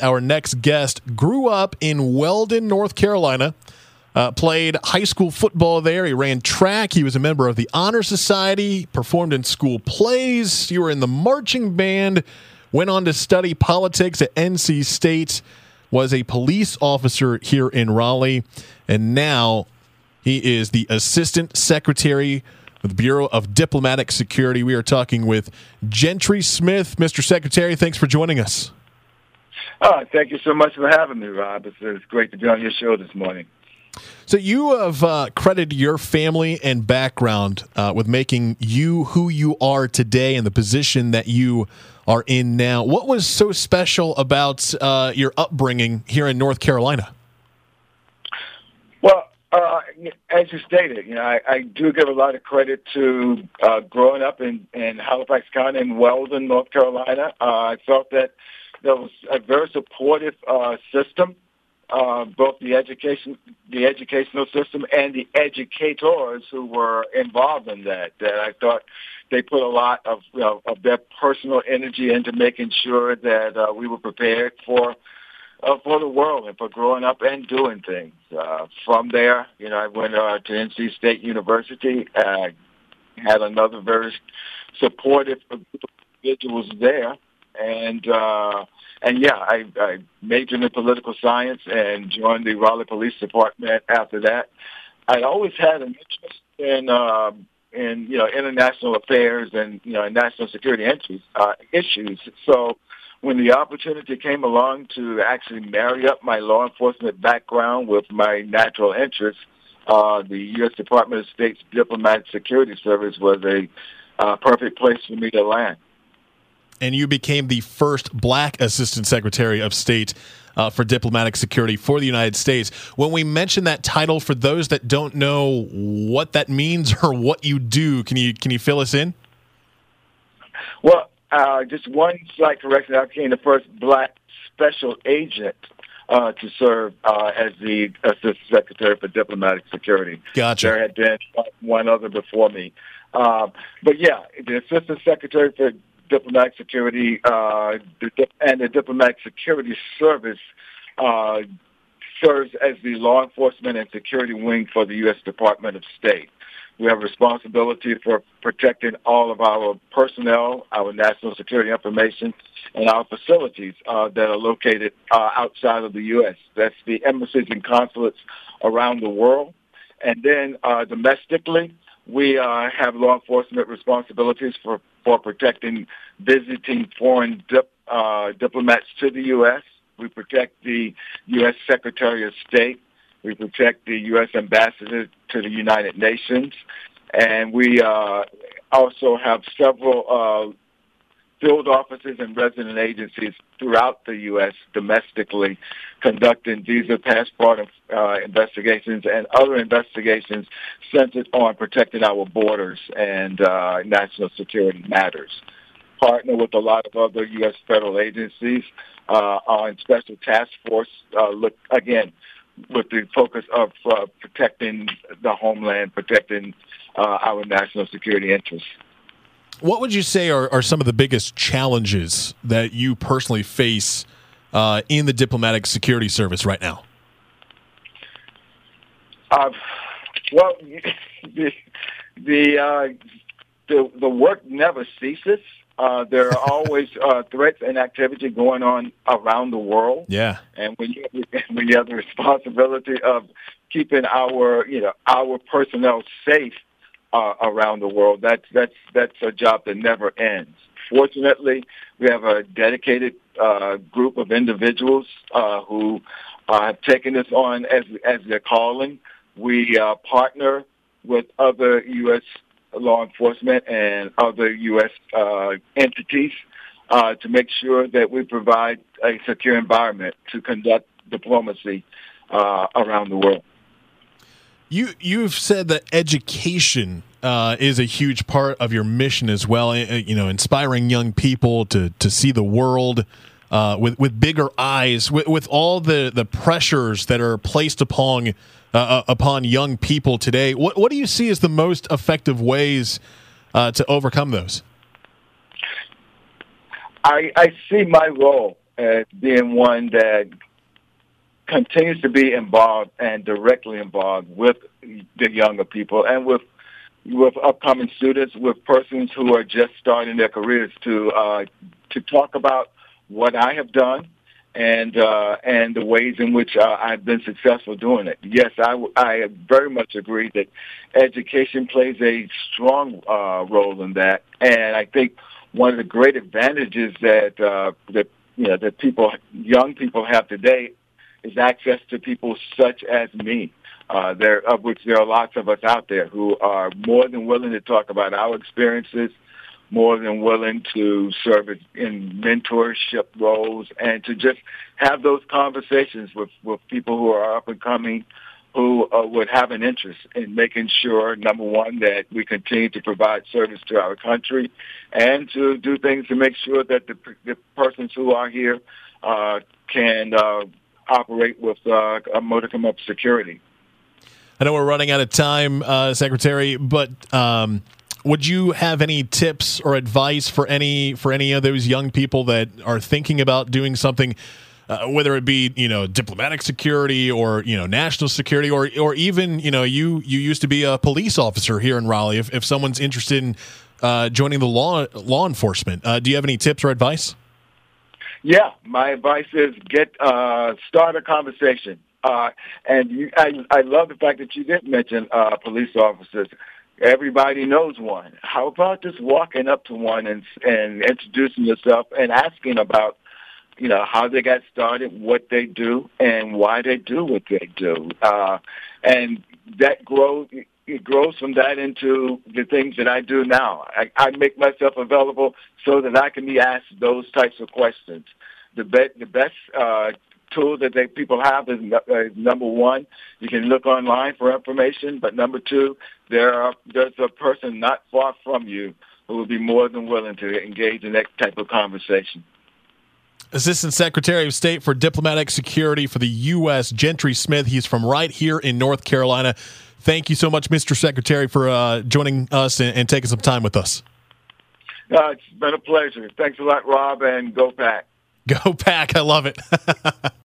Our next guest grew up in Weldon, North Carolina. Uh, played high school football there. He ran track. He was a member of the Honor Society, performed in school plays. You were in the marching band, went on to study politics at NC State, was a police officer here in Raleigh, and now he is the Assistant Secretary of the Bureau of Diplomatic Security. We are talking with Gentry Smith. Mr. Secretary, thanks for joining us. Oh, thank you so much for having me, Rob. It's, it's great to be on your show this morning. So you have uh, credited your family and background uh, with making you who you are today and the position that you are in now. What was so special about uh, your upbringing here in North Carolina? Well, uh, as you stated, you know, I, I, do give a lot of credit to uh, growing up in, in Halifax County in Weldon, North Carolina. Uh, I felt that there was a very supportive uh, system, uh, both the education, the educational system, and the educators who were involved in that. That I thought they put a lot of you know, of their personal energy into making sure that uh, we were prepared for uh, for the world and for growing up and doing things. Uh, from there, you know, I went uh, to NC State University. I had another very supportive group of individuals there and uh, and yeah, I, I majored in political science and joined the Raleigh Police Department after that. I always had an interest in uh, in you know international affairs and you know national security issues. Uh, issues. So when the opportunity came along to actually marry up my law enforcement background with my natural interests, uh, the U.S. Department of State's Diplomatic Security Service was a uh, perfect place for me to land and you became the first black assistant secretary of state uh, for diplomatic security for the United States. When we mention that title, for those that don't know what that means or what you do, can you can you fill us in? Well, uh, just one slight correction. I became the first black special agent uh, to serve uh, as the Assistant Secretary for Diplomatic Security. Gotcha. There had been one other before me. Uh, but yeah, the Assistant Secretary for diplomatic security uh, and the diplomatic security service uh, serves as the law enforcement and security wing for the U.S. Department of State. We have responsibility for protecting all of our personnel, our national security information, and our facilities uh, that are located uh, outside of the U.S. That's the embassies and consulates around the world. And then uh, domestically, we uh, have law enforcement responsibilities for, for protecting visiting foreign dip, uh, diplomats to the U.S. We protect the U.S. Secretary of State. We protect the U.S. Ambassador to the United Nations. And we uh, also have several uh, field offices and resident agencies throughout the U.S. domestically conducting visa passport uh, investigations and other investigations centered on protecting our borders and uh, national security matters. Partner with a lot of other U.S. federal agencies uh, on special task force. Uh, look again with the focus of uh, protecting the homeland, protecting uh, our national security interests. What would you say are, are some of the biggest challenges that you personally face uh, in the diplomatic security service right now? Uh, well, the the, uh, the the work never ceases. Uh, there are always uh, threats and activity going on around the world. Yeah, and when you when you have the responsibility of keeping our you know our personnel safe uh, around the world. That's that's that's a job that never ends. Fortunately, we have a dedicated uh, group of individuals uh, who uh, have taken this on as as their calling. We uh, partner with other U.S. law enforcement and other U.S. Uh, entities to make sure that we provide a secure environment to conduct diplomacy around the world. You you've said that education uh, is a huge part of your mission as well. You know, inspiring young people to to see the world uh, with with bigger eyes, with, with all the the pressures that are placed upon uh, uh upon young people today. What what do you see as the most effective ways uh, to overcome those? I, I see my role as being one that continues to be involved and directly involved with the younger people and with with upcoming students, with persons who are just starting their careers to uh, to talk about what I have done and uh, and the ways in which uh, I've been successful doing it. Yes, I, I very much agree that education plays a strong uh, role in that, and I think one of the great advantages that uh, that you know that people, young people have today, is access to people such as me. Uh, there, of which there are lots of us out there who are more than willing to talk about our experiences, more than willing to serve in mentorship roles, and to just have those conversations with, with people who are up and coming, who uh, would have an interest in making sure, number one, that we continue to provide service to our country, and to do things to make sure that the, the persons who are here uh, can uh, operate with uh, a modicum of security. I know we're running out of time, uh, Secretary, but um, would you have any tips or advice for any for any of those young people that are thinking about doing something? Uh, whether it be you know diplomatic security or you know national security or or even you know you you used to be a police officer here in Raleigh. If if someone's interested in uh, joining the law law enforcement, uh, do you have any tips or advice? Yeah, my advice is get uh, start a conversation. Uh, and you, I, I love the fact that you didn't mention uh, police officers. Everybody knows one. How about just walking up to one and and introducing yourself and asking about, you know, how they got started, what they do, and why they do what they do. Uh, and that grows it grows from that into the things that I do now. I, I make myself available so that I can be asked those types of questions. The, be, the best uh, tool that they, people have is uh, number one, you can look online for information. But number two, there are, there's a person not far from you who will be more than willing to engage in that type of conversation. Assistant Secretary of State for Diplomatic Security for the U.S., Gentry Smith. He's from right here in North Carolina. Thank you so much, Mr. Secretary, for uh, joining us and, and, taking some time with us. Uh, it's been a pleasure. Thanks a lot, Rob, and go Pack. Go Pack. I love it.